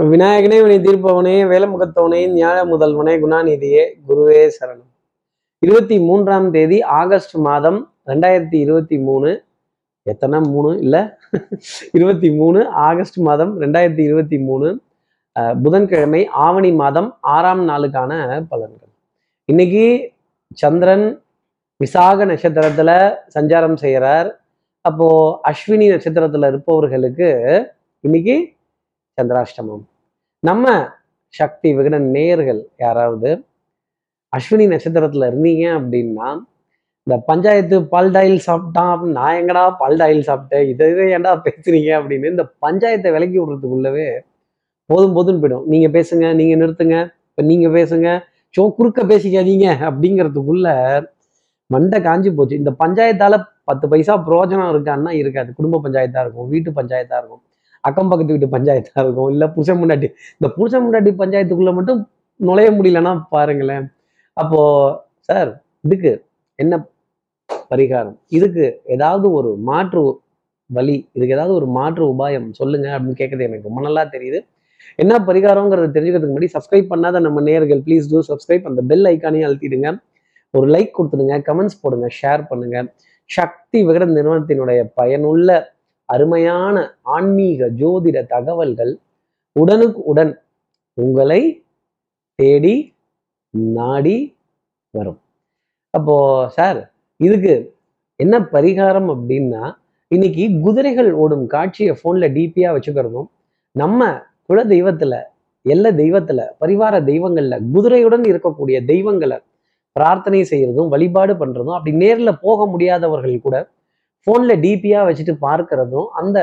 விநாயகனே வினை தீர்ப்பவனே வேலமுகத்தவனே ஞான முதல்வனே குணாநிதியே குருவே சரணம். இருபத்தி மூன்றாம் தேதி ஆகஸ்ட் மாதம் ரெண்டாயிரத்தி இருபத்தி மூணு. எத்தனை? மூணு? இல்லை. இருபத்தி மூணு ஆகஸ்ட் மாதம் ரெண்டாயிரத்தி இருபத்தி மூணு. புதன்கிழமை ஆவணி மாதம் ஆறாம் நாளுக்கான பலன்கள். இன்னைக்கு சந்திரன் விசாக நட்சத்திரத்துல சஞ்சாரம் செய்கிறார் அப்போ அஸ்வினி நட்சத்திரத்துல இருப்பவர்களுக்கு இன்னைக்கு சந்திராஷ்டமம். நம்ம சக்தி விகடன் நேயர்கள் யாராவது அஸ்வினி நட்சத்திரத்துல இருந்தீங்க அப்படின்னா இந்த பஞ்சாயத்து பால்டாயில் சாப்பிட்டான் அப்படின்னு நான் எங்கடா பால்டாயில் சாப்பிட்டேன்? இதை இதை ஏன்டா பேசுறீங்க அப்படின்னு இந்த பஞ்சாயத்தை விலக்கி விடுறதுக்குள்ளவே போதும் போதும்னு போயிடும். நீங்க பேசுங்க நீங்க நிறுத்துங்க இப்ப நீங்க பேசுங்க சோ குறுக்க பேசிக்காதீங்க அப்படிங்கிறதுக்குள்ள மண்டை காஞ்சி போச்சு. இந்த பஞ்சாயத்தால பத்து பைசா பிரயோஜனம் இருக்கான்னா இருக்காது. குடும்ப பஞ்சாயத்தா இருக்கும் வீட்டு பஞ்சாயத்தா இருக்கும். அக்கம் பக்கத்து வீட்டு பஞ்சாயத்தாக இருக்கும். இல்லை புருஷன் முன்னாடி. இந்த புருஷன் முன்னாடி பஞ்சாயத்துக்குள்ளே மட்டும் நுழைய முடியலன்னா பாருங்களேன். அப்போ சார் இதுக்கு என்ன பரிகாரம்? இதுக்கு ஏதாவது ஒரு மாற்று வழி இதுக்கு ஏதாவது ஒரு மாற்று உபாயம் சொல்லுங்க அப்படின்னு கேட்கறது எனக்கு ரொம்ப நல்லா தெரியுது. என்ன பரிகாரங்கிறத தெரிஞ்சுக்கிறதுக்கு முன்னாடி சப்ஸ்கிரைப் பண்ணாத நம்ம நேர்கள் ப்ளீஸ் டூ சப்ஸ்கிரைப் அந்த பெல் ஐக்கானையும் அழுத்திடுங்க. ஒரு லைக் கொடுத்துடுங்க கமெண்ட்ஸ் போடுங்க ஷேர் பண்ணுங்க. சக்தி விகடன் நிறுவனத்தினுடைய பயனுள்ள அருமையான ஆன்மீக ஜோதிட தகவல்கள் உடனுக்கு உடன் உங்களை தேடி நாடி வரும். அப்போ சார் இதுக்கு என்ன பரிகாரம் அப்படின்னா இன்னைக்கு குதிரைகள் ஓடும் காட்சியை ஃபோன்ல டிபியா வச்சுக்கிறதும் நம்ம குல தெய்வத்துல எல்லா தெய்வத்துல பரிவார தெய்வங்கள்ல குதிரையுடன் இருக்கக்கூடிய தெய்வங்களை பிரார்த்தனை செய்யறதும் வழிபாடு பண்றதும் அப்படி நேர்ல போக முடியாதவர்கள் கூட ஃபோனில் டிபியாக வச்சுட்டு பார்க்கறதும் அந்த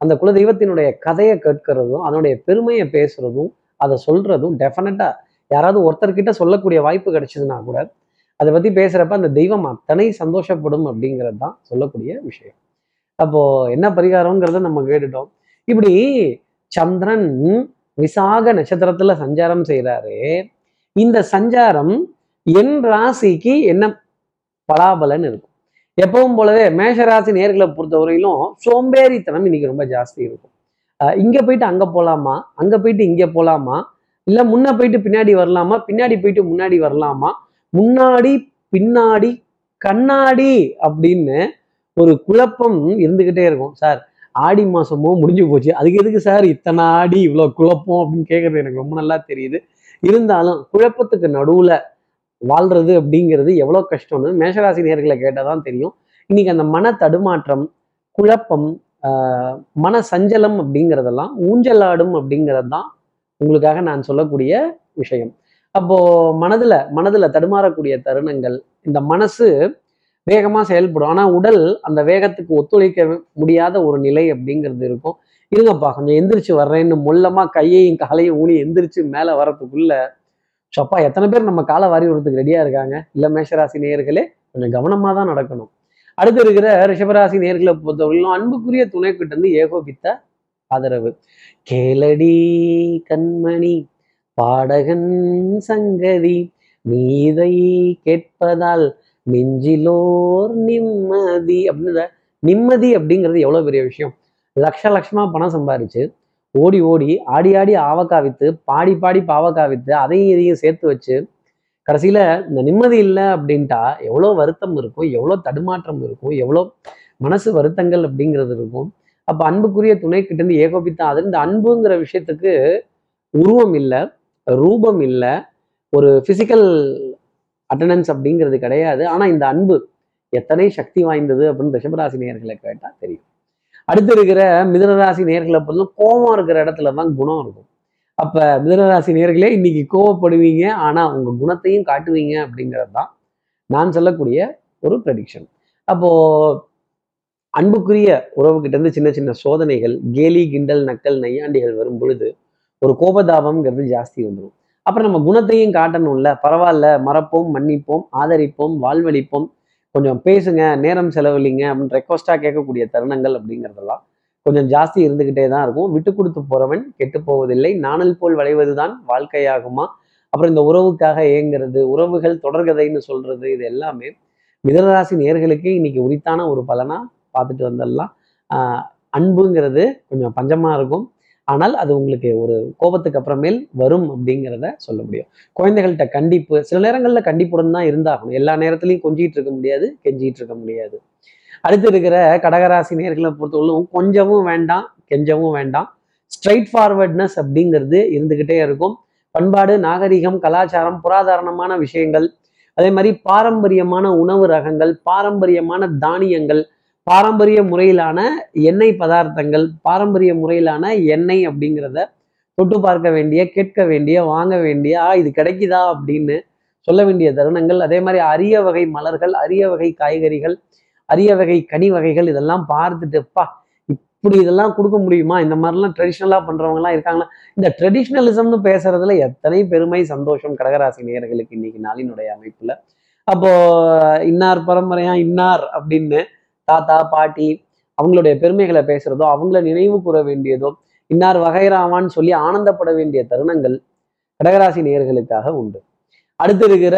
அந்த குல தெய்வத்தினுடைய கதையை கேட்கறதும் அதனுடைய பெருமையை பேசுறதும் அதை சொல்றதும் டெஃபினட்டாக யாராவது ஒருத்தர்கிட்ட சொல்லக்கூடிய வாய்ப்பு கிடைச்சதுன்னா கூட அதை பத்தி பேசுறப்ப அந்த தெய்வம் அத்தனை சந்தோஷப்படும் அப்படிங்கிறது தான் சொல்லக்கூடிய விஷயம். அப்போ என்ன பரிகாரங்கிறத நம்ம கேட்டுட்டோம். இப்படி சந்திரன் விசாக நட்சத்திரத்துல சஞ்சாரம் செய்கிறாரு இந்த சஞ்சாரம் என் ராசிக்கு என்ன பலாபலன் இருக்கும். எப்பவும் போலவே மேஷராசி நேர்களை பொறுத்தவரையிலும் சோம்பேறித்தனம் இன்னைக்கு ரொம்ப ஜாஸ்தி இருக்கும். அஹ் இங்க போயிட்டு அங்க போலாமா? அங்க போயிட்டு இங்க போலாமா? இல்ல முன்ன போயிட்டு பின்னாடி வரலாமா? பின்னாடி போயிட்டு முன்னாடி வரலாமா? முன்னாடி பின்னாடி கண்ணாடி அப்படின்னு ஒரு குழப்பம் இருந்துகிட்டே இருக்கும். சார் ஆடி மாசமோ முடிஞ்சு போச்சு. அதுக்கு எதுக்கு சார் இத்தனை ஆடி இவ்வளோ குழப்பம் அப்படின்னு கேட்கறது எனக்கு ரொம்ப நல்லா தெரியுது. இருந்தாலும் குழப்பத்துக்கு நடுவுல வாழ்றது அப்படிங்கிறது எவ்வளோ கஷ்டம்னு மேஷராசி நேர்களை கேட்டால் தான் தெரியும். இன்னைக்கு அந்த மன தடுமாற்றம் குழப்பம் மன சஞ்சலம் அப்படிங்கிறதெல்லாம் ஊஞ்சலாடும் அப்படிங்கிறது தான் உங்களுக்காக நான் சொல்லக்கூடிய விஷயம். அப்போ மனதுல மனதுல தடுமாறக்கூடிய தருணங்கள் இந்த மனசு வேகமா செயல்படும். ஆனா உடல் அந்த வேகத்துக்கு ஒத்துழைக்க முடியாத ஒரு நிலை அப்படிங்கிறது இருக்கும். இருங்கப்பா கொஞ்சம் எந்திரிச்சு வர்றேன்னு மொல்லமா கையையும் காலையும் ஊனி எந்திரிச்சு மேல வரத்துக்குள்ள சப்பா எத்தனை பேர் நம்ம காலை வாரி விடுறதுக்கு ரெடியா இருக்காங்க? இல்ல மேஷராசி நேயர்களே கொஞ்சம் கவனமா தான் நடக்கணும். அடுத்து இருக்கிற ரிஷபராசி நேர்களை பொறுத்தவரையிலும் அன்புக்குரிய துணை கிட்ட இருந்து ஏகோபித்த ஆதரவு. கேளடி கண்மணி பாடகன் சங்கதி நீதை கேட்பதால் நெஞ்சிலோர் நிம்மதி. அப்படின்னு நிம்மதி அப்படிங்கிறது எவ்வளவு பெரிய விஷயம்? லட்ச லட்சமா பணம் சம்பாரிச்சு ஓடி ஓடி ஆடி ஆடி ஆவக்கா வித்து பாடி பாடி பாவக்கா வித்து அதையும் இதையும் சேர்த்து வச்சு கடைசியில இந்த நிம்மதி இல்லை அப்படின்ட்டா எவ்வளோ வருத்தம் இருக்கும் எவ்வளோ தடுமாற்றம் இருக்கும் எவ்வளோ மனசு வருத்தங்கள் அப்படிங்கிறது இருக்கும். அப்போ அன்புக்குரிய துணை கிட்டேருந்து ஏகோபித்தான் ஏகோபித்தா அது இந்த அன்புங்கிற விஷயத்துக்கு உருவம் இல்லை ரூபம் இல்லை ஒரு ஃபிசிக்கல் அட்டண்டன்ஸ் அப்படிங்கிறது கிடையாது. ஆனால் இந்த அன்பு எத்தனை சக்தி வாய்ந்தது அப்படின்னு ரிஷபராசி நேர்களை தெரியும். அடுத்து இருக்கிற மிதனராசி நேர்களை பொறுத்தும் கோபம் இருக்கிற இடத்துல தான் குணம் இருக்கும். அப்போ மிதனராசி நேர்களே இன்னைக்கு கோவப்படுவீங்க ஆனா உங்க குணத்தையும் காட்டுவீங்க அப்படிங்கிறது தான் நான் சொல்லக்கூடிய ஒரு ப்ரெடிக்ஷன் அப்போ அன்புக்குரிய உறவுகிட்ட இருந்து சின்ன சின்ன சோதனைகள் கேலி கிண்டல் நக்கல் நையாண்டிகள் வரும் பொழுது ஒரு கோபதாபம்ங்கிறது ஜாஸ்தி வந்துடும் அப்புறம் நம்ம குணத்தையும் காட்டணும்ல. பரவாயில்ல மறப்போம் மன்னிப்போம் ஆதரிப்போம் வாழ்வழிப்போம் கொஞ்சம் பேசுங்க நேரம் செலவில்லைங்க அப்படின்னு ரெக்வஸ்ட்டாக கேட்கக்கூடிய தருணங்கள் அப்படிங்கிறதெல்லாம் கொஞ்சம் ஜாஸ்தி இருந்துக்கிட்டே தான் இருக்கும். விட்டு கொடுத்து போகிறவன் கெட்டு போவதில்லை. நாணல் போல் வளைவதுதான் வாழ்க்கையாகுமா? அப்புறம் இந்த உறவுக்காக ஏங்குறது உறவுகள் தொடர்கதைன்னு சொல்கிறது இது எல்லாமே மிதனராசி நேர்களுக்கு இன்னைக்கு உரித்தான ஒரு பலனாக பார்த்துட்டு வந்துடலாம் அன்புங்கிறது கொஞ்சம் பஞ்சமாக இருக்கும். ஆனால் அது உங்களுக்கு ஒரு கோபத்துக்கு அப்புறமேல் வரும் அப்படிங்கிறத சொல்ல முடியும். குழந்தைகள்கிட்ட கண்டிப்பு சில நேரங்களில் கண்டிப்புடன் தான் இருந்தாகணும். எல்லா நேரத்துலையும் கொஞ்சிட்டு இருக்க முடியாது கெஞ்சிட்டு இருக்க முடியாது. அடுத்து இருக்கிற கடகராசி நேர்களை பொறுத்தவரைக்கும் கொஞ்சமும் வேண்டாம் கெஞ்சவும் வேண்டாம். ஸ்ட்ரைட் ஃபார்வர்ட்னஸ் அப்படிங்கிறது இருந்துகிட்டே இருக்கும். பண்பாடு நாகரிகம் கலாச்சாரம் புராதாரணமான விஷயங்கள் அதே மாதிரி பாரம்பரியமான உணவு ரகங்கள் பாரம்பரியமான தானியங்கள் பாரம்பரிய முறையிலான எண்ணெய் பதார்த்தங்கள் பாரம்பரிய முறையிலான எண்ணெய் அப்படிங்கிறத தொட்டு பார்க்க வேண்டிய கேட்க வேண்டிய வாங்க வேண்டிய ஆ இது கிடைக்குதா? அப்படின்னு சொல்ல வேண்டிய தருணங்கள். அதே மாதிரி அரிய வகை மலர்கள் அரிய வகை காய்கறிகள் அரிய வகை கனி வகைகள் இதெல்லாம் பார்த்துட்டுப்பா இப்படி இதெல்லாம் கொடுக்க முடியுமா? இந்த மாதிரிலாம் ட்ரெடிஷ்னலாக பண்ணுறவங்கலாம் இருக்காங்களா? இந்த ட்ரெடிஷ்னலிசம்னு பேசுறதுல எத்தனை பெருமை சந்தோஷம் கடகராசி நேயர்களுக்கு இன்னைக்கு நாளினுடைய அமைப்பில். அப்போ இன்னார் பரம்பரையா? இன்னார் அப்படின்னு தாத்தா பாட்டி அவங்களுடைய பெருமைகளை பேசுறதோ அவங்கள நினைவு கூற வேண்டியதோ இன்னார் வகைராமான்னு சொல்லி ஆனந்தப்பட வேண்டிய தருணங்கள் கடகராசி நேர்களுக்காக உண்டு. அடுத்து இருக்கிற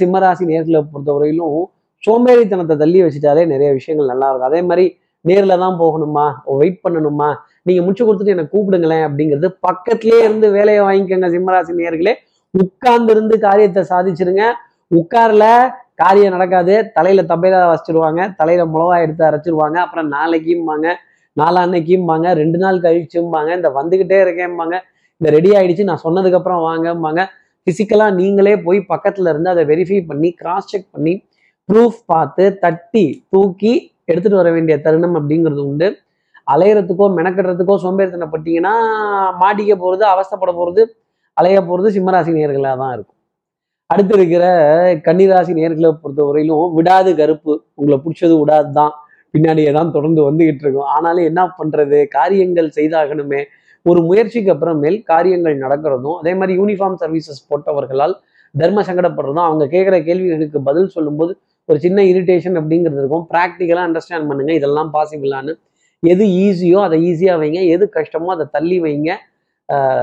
சிம்மராசி நேர்களை பொறுத்தவரையிலும் சோம்பேறித்தனத்தை தள்ளி வச்சுட்டாலே நிறைய விஷயங்கள் நல்லா இருக்கும். அதே மாதிரி நேரில் தான் போகணுமா? வெயிட் பண்ணணுமா? நீங்கள் முடிச்சு கொடுத்துட்டு என்னை கூப்பிடுங்களேன் அப்படிங்கிறது பக்கத்துலேயே இருந்து வேலையை வாங்கிக்கோங்க சிம்மராசி நேர்களே உட்கார்ந்து இருந்து காரியத்தை சாதிச்சிருங்க. உட்கார்ல காரியம் நடக்காது. தலையில தப்பையில வச்சிருவாங்க. தலையில மிளகா எடுத்து அரைச்சிருவாங்க. அப்புறம் நாளைக்கும்பாங்க. நாளான்னைக்கும்பாங்க. ரெண்டு நாள் கழிச்சும்பாங்க. இந்த வந்துகிட்டே இருக்கேன்பாங்க இந்த ரெடி ஆயிடுச்சு. நான் சொன்னதுக்கு அப்புறம் வாங்கம்பாங்க பிசிக்கலா நீங்களே போய் பக்கத்துல இருந்து அதை வெரிஃபை பண்ணி கிராஸ் செக் பண்ணி ப்ரூஃப் பார்த்து தட்டி தூக்கி எடுத்துட்டு வர வேண்டிய தருணம் அப்படிங்கிறது உண்டு. அலையிறதுக்கோ மெனக்கட்டுறதுக்கோ சோம்பேறித்தனப்பட்டீங்கன்னா மாட்டிக்க போகிறது அவஸ்தப்பட போகிறது அலைய போகிறது சிம்மராசி நேர்களாக தான் இருக்கும். அடுத்து இருக்கிற கன்னிராசி நேர்களை பொறுத்த வரையிலும் விடாது கருப்பு. உங்களை பிடிச்சது விடாது தான் பின்னாடியே தான் தொடர்ந்து வந்துகிட்டு இருக்கும். ஆனாலும் என்ன பண்றது? காரியங்கள் செய்தாகணுமே. ஒரு முயற்சிக்கு அப்புறமேல் காரியங்கள் நடக்கிறதும் அதே மாதிரி யூனிஃபார்ம் சர்வீசஸ் போட்டவர்களால் தர்ம சங்கடப்படுறதும் அவங்க கேட்குற கேள்விகளுக்கு பதில் சொல்லும்போது ஒரு சின்ன இரிட்டேஷன் அப்படிங்கிறது இருக்கும். ப்ராக்டிக்கலாக அண்டர்ஸ்டாண்ட் பண்ணுங்க. இதெல்லாம் பாசிபிளான்னு எது ஈஸியோ அதை ஈஸியாக வைங்க. எது கஷ்டமோ அதை தள்ளி வைங்க.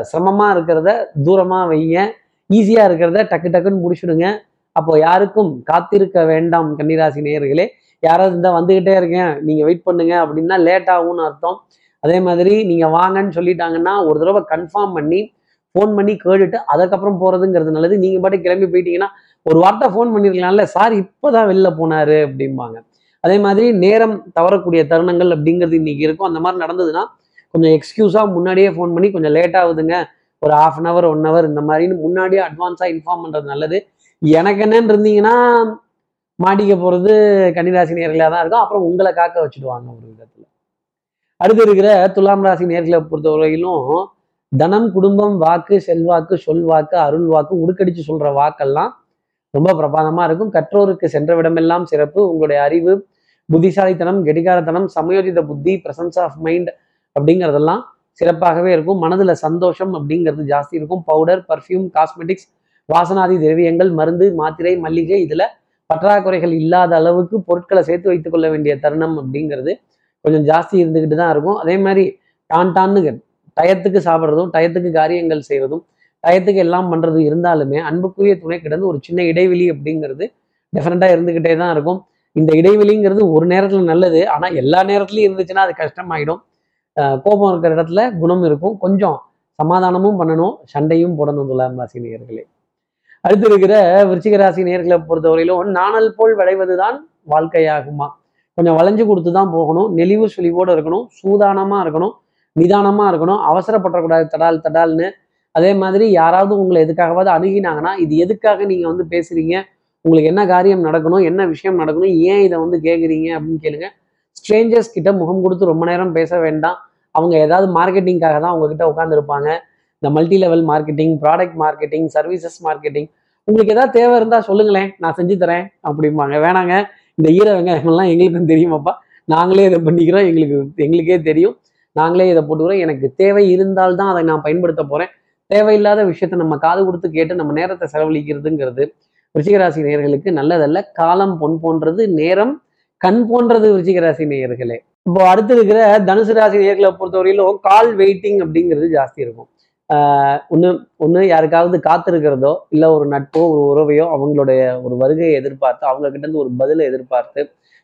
சிரமமாக இருக்கிறத தூரமாக வைங்க. ஈஸியாக இருக்கிறத டக்கு டக்குன்னு முடிச்சுடுங்க. அப்போ யாருக்கும் காத்திருக்க வேண்டாம் கன்னிராசி நேயர்களே. யாராவது இருந்தால் வந்துக்கிட்டே இருக்கேன் நீங்கள் வெயிட் பண்ணுங்க அப்படின்னா லேட் ஆகும்னு அர்த்தம். அதே மாதிரி நீங்கள் வாங்கன்னு சொல்லிட்டாங்கன்னா ஒரு தடவை கன்ஃபார்ம் பண்ணி ஃபோன் பண்ணி கேட்டுட்டு அதுக்கப்புறம் போகிறதுங்கிறது நல்லது. நீங்கள் பாட்டு கிளம்பி போயிட்டீங்கன்னா ஒரு வார்த்தை ஃபோன் பண்ணியிருக்கலாம்ல சார் இப்போ தான் வெளில போனாரு அப்படிம்பாங்க. அதே மாதிரி நேரம் தவறக்கூடிய தருணங்கள் அப்படிங்கிறது இன்னைக்கு இருக்கும். அந்த மாதிரி நடந்ததுன்னா கொஞ்சம் எக்ஸ்கியூஸாக முன்னாடியே ஃபோன் பண்ணி கொஞ்சம் லேட் ஆகுதுங்க. ஒரு half an hour one hour இந்த மாதிரின்னு முன்னாடியே அட்வான்ஸாக இன்ஃபார்ம் பண்ணுறது நல்லது. எனக்கு என்னன்னு இருந்தீங்கன்னா மாட்டிக்க போகிறது கன்னிராசி நேர்களாக தான் இருக்கும். அப்புறம் உங்களை காக்க வச்சுடுவாங்க ஒரு விதத்தில். அடுத்து இருக்கிற துலாம் ராசி நேர்களை பொறுத்தவரையிலும் தனம் குடும்பம் வாக்கு செல்வாக்கு சொல்வாக்கு அருள் வாக்கு உடுக்கடிச்சு சொல்ற வாக்கெல்லாம் ரொம்ப பிரபாதமா இருக்கும். கற்றோருக்கு சென்ற விடமெல்லாம் சிறப்பு. உங்களுடைய அறிவு புத்திசாலித்தனம் கெடிகாரத்தனம் சமயோஜித புத்தி பிரசன்ஸ் ஆஃப் மைண்ட் அப்படிங்கிறதெல்லாம் சிறப்பாகவே இருக்கும். மனதில் சந்தோஷம் அப்படிங்கிறது ஜாஸ்தி இருக்கும். பவுடர் பர்ஃப்யூம் காஸ்மெட்டிக்ஸ் வாசனாதி திரவியங்கள் மருந்து மாத்திரை மல்லிகை இதில் பற்றாக்குறைகள் இல்லாத அளவுக்கு பொருட்களை சேர்த்து வைத்துக் கொள்ள வேண்டிய தருணம் அப்படிங்கிறது கொஞ்சம் ஜாஸ்தி இருந்துக்கிட்டு தான் இருக்கும். அதே மாதிரி டான் டான்னு டயத்துக்கு சாப்பிட்றதும் டயத்துக்கு காரியங்கள் செய்கிறதும் டயத்துக்கு எல்லாம் பண்ணுறது இருந்தாலுமே அன்புக்குரிய துணை கிடந்து ஒரு சின்ன இடைவெளி அப்படிங்கிறது டெஃபினட்டாக இருந்துக்கிட்டே தான் இருக்கும். இந்த இடைவெளிங்கிறது ஒரு நேரத்தில் நல்லது. ஆனால் எல்லா நேரத்துலையும் இருந்துச்சுன்னா அது கஷ்டமாயிடும். கோபம் இருக்கிற இடத்துல குணம் இருக்கும். கொஞ்சம் சமாதானமும் பண்ணணும். சண்டையும் போடணும் துலாம் ராசி நேயர்களே. அடுத்து இருக்கிற விருச்சிக ராசி நேர்களை பொறுத்தவரையிலும் நாணல் போல் விளைவதுதான் வாழ்க்கையாகுமா? கொஞ்சம் வளைஞ்சு கொடுத்து தான் போகணும். நெளிவு சுழிவோடு இருக்கணும். சூதானமாக இருக்கணும். நிதானமாக இருக்கணும். அவசரப்படக்கூடாது. தடால் தடால்னு. அதே மாதிரி யாராவது உங்களை எதுக்காகவாவது அணுகினாங்கன்னா இது எதுக்காக நீங்கள் வந்து பேசுறீங்க? உங்களுக்கு என்ன காரியம் நடக்கணும்? என்ன விஷயம் நடக்கணும்? ஏன் இதை வந்து கேட்குறீங்க அப்படின்னு கேளுங்க. ஸ்ட்ரேஞ்சர்ஸ் கிட்ட முகம் கொடுத்து ரொம்ப நேரம் பேச வேண்டாம். அவங்க ஏதாவது மார்க்கெட்டிங்காக தான் உங்ககிட்ட உட்காந்துருப்பாங்க இந்த multi level marketing product marketing services marketing உங்களுக்கு ஏதாவது தேவை இருந்தால் சொல்லுங்களேன் நான் செஞ்சு தரேன் அப்படிம்பாங்க. வேணாங்க இந்த ஈர வெங்காயம்லாம் எங்களுக்கும் தெரியுமாப்பா? நாங்களே இதை பண்ணிக்கிறோம் எங்களுக்கு எங்களுக்கே தெரியும். நாங்களே இதை போட்டுக்கிறோம். எனக்கு தேவை இருந்தால்தான் அதை நான் பயன்படுத்த போகிறேன் தேவையில்லாத விஷயத்த நம்ம காது கொடுத்து கேட்டு நம்ம நேரத்தை செலவழிக்கிறதுங்கிறது. விருச்சிகராசி நேர்களுக்கு நல்லதல்ல. காலம் பொன் போன்றது நேரம் கண் போன்றது விருச்சிகராசி நேயர்களே. இப்போ அடுத்து இருக்கிற தனுசு ராசி நேர்களை பொறுத்தவரையிலும் கால் வெயிட்டிங் அப்படிங்கிறது ஜாஸ்தி இருக்கும். ஒன்று ஒன்று யாருக்காவது காத்திருக்கிறதோ இல்லை ஒரு நட்போ ஒரு உறவையோ அவங்களுடைய ஒரு வருகையை எதிர்பார்த்து அவங்க கிட்டேருந்து ஒரு பதிலை எதிர்பார்த்து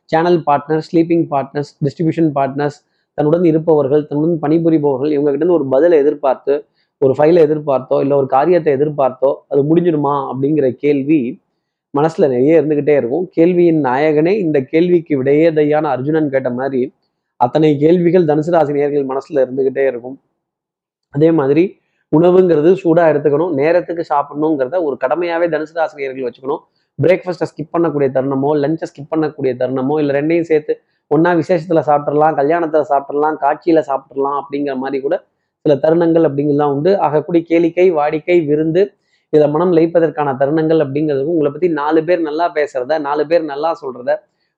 channel partners sleeping partners distribution partners தன்னுடன் இருப்பவர்கள் தன்னுடன் பணிபுரிபவர்கள் இவங்க கிட்டேருந்து ஒரு பதிலை எதிர்பார்த்து ஒரு ஃபைலை எதிர்பார்த்தோ இல்லை ஒரு காரியத்தை எதிர்பார்த்தோ அது முடிஞ்சிடுமா அப்படிங்கிற கேள்வி மனசுல நிறைய இருந்துகிட்டே இருக்கும். கேள்வியின் நாயகனே இந்த கேள்விக்கு விடையே தையான அர்ஜுனன் கேட்ட மாதிரி அத்தனை கேள்விகள் தனுசு ராசி நேர்கள் மனசுல இருந்துகிட்டே இருக்கும். அதே மாதிரி உணவுங்கிறது சூடா எடுத்துக்கணும். நேரத்துக்கு சாப்பிடணுங்கிறத ஒரு கடமையாவே தனுசு ராசி நேர்கள் வச்சுக்கணும். பிரேக்ஃபாஸ்ட்டை ஸ்கிப் பண்ணக்கூடிய தருணமோ லஞ்சை ஸ்கிப் பண்ணக்கூடிய தருணமோ இல்லை ரெண்டையும் சேர்த்து ஒன்னா விசேஷத்துல சாப்பிட்றலாம் கல்யாணத்துல சாப்பிட்றலாம் காட்சியில சாப்பிட்றலாம் அப்படிங்கிற மாதிரி கூட சில தருணங்கள் அப்படிங்கலாம் உண்டு. ஆகக்கூடிய கேளிக்கை வாடிக்கை விருந்து இதை மனம் லயிப்பதற்கான தருணங்கள் அப்படிங்கிறதுக்கும் உங்களை பத்தி நாலு பேர் நல்லா பேசுறத நாலு பேர் நல்லா சொல்றத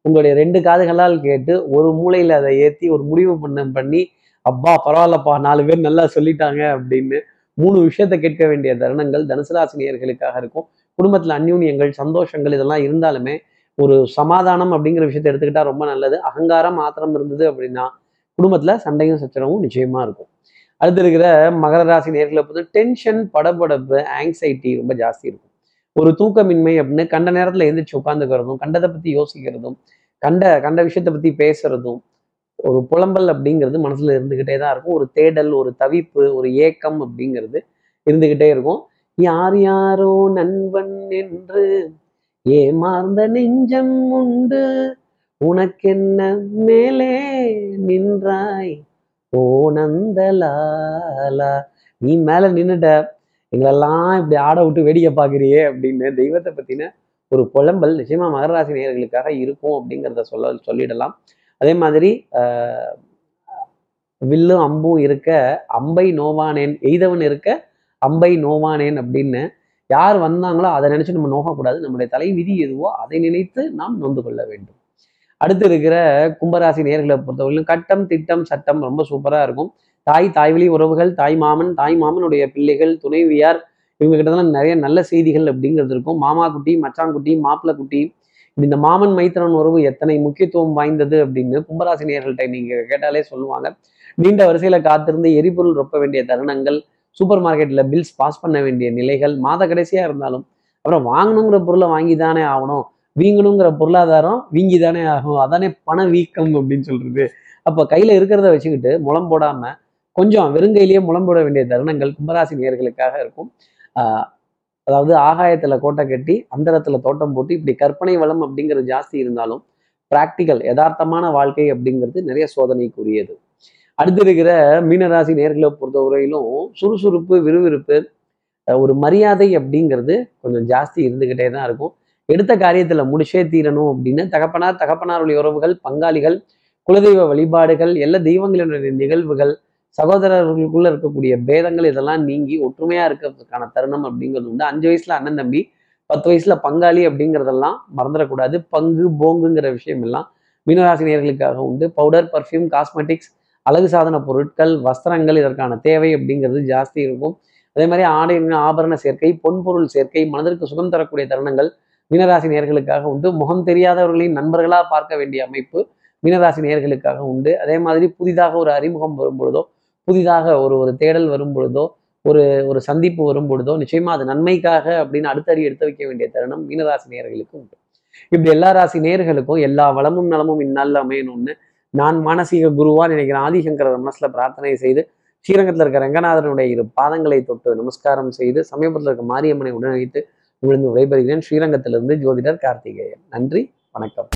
உங்களுடைய ரெண்டு காதுகளால் கேட்டு ஒரு மூளையில அதை ஏற்றி ஒரு முடிவு பண்ண பண்ணி அப்பா பரவாயில்லப்பா நாலு பேர் நல்லா சொல்லிட்டாங்க அப்படின்னு மூணு விஷயத்த கேட்க வேண்டிய தருணங்கள் தனுசுராசினியர்களுக்காக இருக்கும். குடும்பத்துல அந்யூன்யங்கள் சந்தோஷங்கள் இதெல்லாம் இருந்தாலுமே ஒரு சமாதானம் அப்படிங்கிற விஷயத்த எடுத்துக்கிட்டா ரொம்ப நல்லது. அகங்காரம் ஆத்திரம் இருந்தது அப்படின்னா குடும்பத்துல சண்டையும் சச்சரவும் நிச்சயமா இருக்கும். அடுத்து இருக்கிற மகர ராசி நேர்களை பொறுத்து டென்ஷன் படபடப்பு ஆங்ஸைட்டி ரொம்ப ஜாஸ்தி இருக்கும். ஒரு தூக்கமின்மை அப்படின்னு கண்ட நேரத்துல எந்திரிச்சு உட்காந்துக்கிறதும் கண்டதை பத்தி யோசிக்கிறதும் கண்ட கண்ட விஷயத்தை பத்தி பேசுறதும் ஒரு புலம்பல் அப்படிங்கிறது மனசுல இருந்துகிட்டே தான் இருக்கும். ஒரு தேடல் ஒரு தவிப்பு ஒரு ஏக்கம் அப்படிங்கிறது இருந்துகிட்டே இருக்கும். யார் யாரோ நண்பன் என்று ஏமாந்த நெஞ்சம் உண்டு உனக்கென்ன மேலே நின்றாய்? ஓ நந்தலாலா. நீ மேல நின்னுட்ட. எங்களெல்லாம் இப்படி ஆட விட்டு வேடிக்கை பார்க்குறியே அப்படின்னு தெய்வத்தை பத்தின ஒரு புலம்பல் நிச்சயமா மகராசி நேர்களுக்காக இருக்கும் அப்படிங்கிறத சொல்ல சொல்லிடலாம். அதே மாதிரி ஆஹ் வில்லும் அம்பும் இருக்க அம்பை நோவானேன் எய்தவன் இருக்க அம்பை நோவானேன் அப்படின்னு யார் வந்தாங்களோ அதை நினைச்சு நம்ம நோகக்கூடாது நம்முடைய தலை விதி எதுவோ அதை நினைத்து நாம் நொந்து கொள்ள வேண்டும். அடுத்து இருக்கிற கும்பராசி நேர்களை பொறுத்தவரையிலும் கட்டம் திட்டம் சட்டம் ரொம்ப சூப்பரா இருக்கும். தாய் தாய்வழி உறவுகள் தாய் மாமன் தாய் மாமனுடைய பிள்ளைகள் துணைவியார் இவங்க கிட்டதான் நிறைய நல்ல செய்திகள் அப்படிங்கிறது இருக்கும். மாமா குட்டி மச்சாங்குட்டி மாப்பிள்ள குட்டி. இந்த மாமன் மைத்திரன் உறவு எத்தனை முக்கியத்துவம் வாய்ந்தது அப்படின்னு கும்பராசி நேர்கள்ட்ட நீங்க கேட்டாலே சொல்லுவாங்க. நீண்ட வரிசையில காத்திருந்து எரிபொருள் ரொப்ப வேண்டிய தருணங்கள் சூப்பர் மார்க்கெட்ல பில்ஸ் பாஸ் பண்ண வேண்டிய நிலைகள் மாத கடைசியா இருந்தாலும் அப்புறம் வாங்கணுங்கிற பொருளை வாங்கி தானே ஆகணும். வீங்கணுங்கிற பொருளாதாரம் வீங்கி தானே ஆகும். அதானே பண வீக்கம் அப்படின்னு சொல்றது. அப்போ கையில இருக்கிறத வச்சுக்கிட்டு முளம் போடாம கொஞ்சம் வெறுங்கையிலேயே முளம் போட வேண்டிய தருணங்கள் கும்பராசி நேர்களுக்காக இருக்கும். ஆஹ் அதாவது ஆகாயத்துல கோட்டை கட்டி அந்தரத்துல தோட்டம் போட்டு இப்படி கற்பனை வளம் அப்படிங்கிறது ஜாஸ்தி இருந்தாலும் பிராக்டிக்கல் யதார்த்தமான வாழ்க்கை அப்படிங்கிறது நிறைய சோதனைக்குரியது. அடுத்து இருக்கிற மீனராசி நேர்களை பொறுத்தவரையிலும் சுறுசுறுப்பு விறுவிறுப்பு ஒரு மரியாதை அப்படிங்கிறது கொஞ்சம் ஜாஸ்தி இருந்துகிட்டே தான் இருக்கும். எடுத்த காரியத்தில் முடிச்சே தீரணும் அப்படின்னு தகப்பனார் தகப்பனாருடைய உறவுகள் பங்காளிகள் குலதெய்வ வழிபாடுகள் எல்லா தெய்வங்களினுடைய நிகழ்வுகள் சகோதரர்களுக்குள்ள இருக்கக்கூடிய பேதங்கள் இதெல்லாம் நீங்கி ஒற்றுமையா இருக்கிறதுக்கான தருணம் அப்படிங்கிறது உண்டு. அஞ்சு வயசுல அண்ணன் தம்பி பத்து வயசுல பங்காளி அப்படிங்கிறதெல்லாம் மறந்துடக்கூடாது. பங்கு போங்குங்கிற விஷயம் எல்லாம் மீனராசினியர்களுக்காக உண்டு. பவுடர் பர்ஃப்யூம் காஸ்மெட்டிக்ஸ் அழகு சாதன பொருட்கள் வஸ்திரங்கள் இதற்கான தேவை அப்படிங்கிறது ஜாஸ்தி இருக்கும். அதே மாதிரி ஆடை ஆபரண சேர்க்கை பொன்பொருள் சேர்க்கை மனதிற்கு சுகம் தரக்கூடிய தருணங்கள் மீனராசி நேர்களுக்காக உண்டு. முகம் தெரியாதவர்களின் நண்பர்களாக பார்க்க வேண்டிய அமைப்பு மீனராசி நேர்களுக்காக உண்டு. அதே மாதிரி புதிதாக ஒரு அறிமுகம் வரும் பொழுதோ புதிதாக ஒரு ஒரு தேடல் வரும் பொழுதோ ஒரு ஒரு சந்திப்பு வரும் பொழுதோ நிச்சயமா அது நன்மைக்காக அப்படின்னு அடுத்தடி எடுத்து வைக்க வேண்டிய தருணம் மீனராசி நேர்களுக்கு உண்டு. இப்படி எல்லா ராசி நேர்களுக்கும் எல்லா வளமும் நலமும் இந்நாளில் அமையணும்னு நான் மானசீக குருவா நினைக்கிறேன் ஆதிசங்கர மனசுல பிரார்த்தனை செய்து ஸ்ரீரங்கத்தில் இருக்க ரங்கநாதனுடைய இரு பாதங்களை தொட்டு நமஸ்காரம் செய்து சமீபத்தில் இருக்க மாரியம்மனை உடனழைத்து விழுந்து விடைபெறுகிறேன். ஸ்ரீரங்கத்திலிருந்து ஜோதிடர் கார்த்திகேயன். நன்றி வணக்கம்.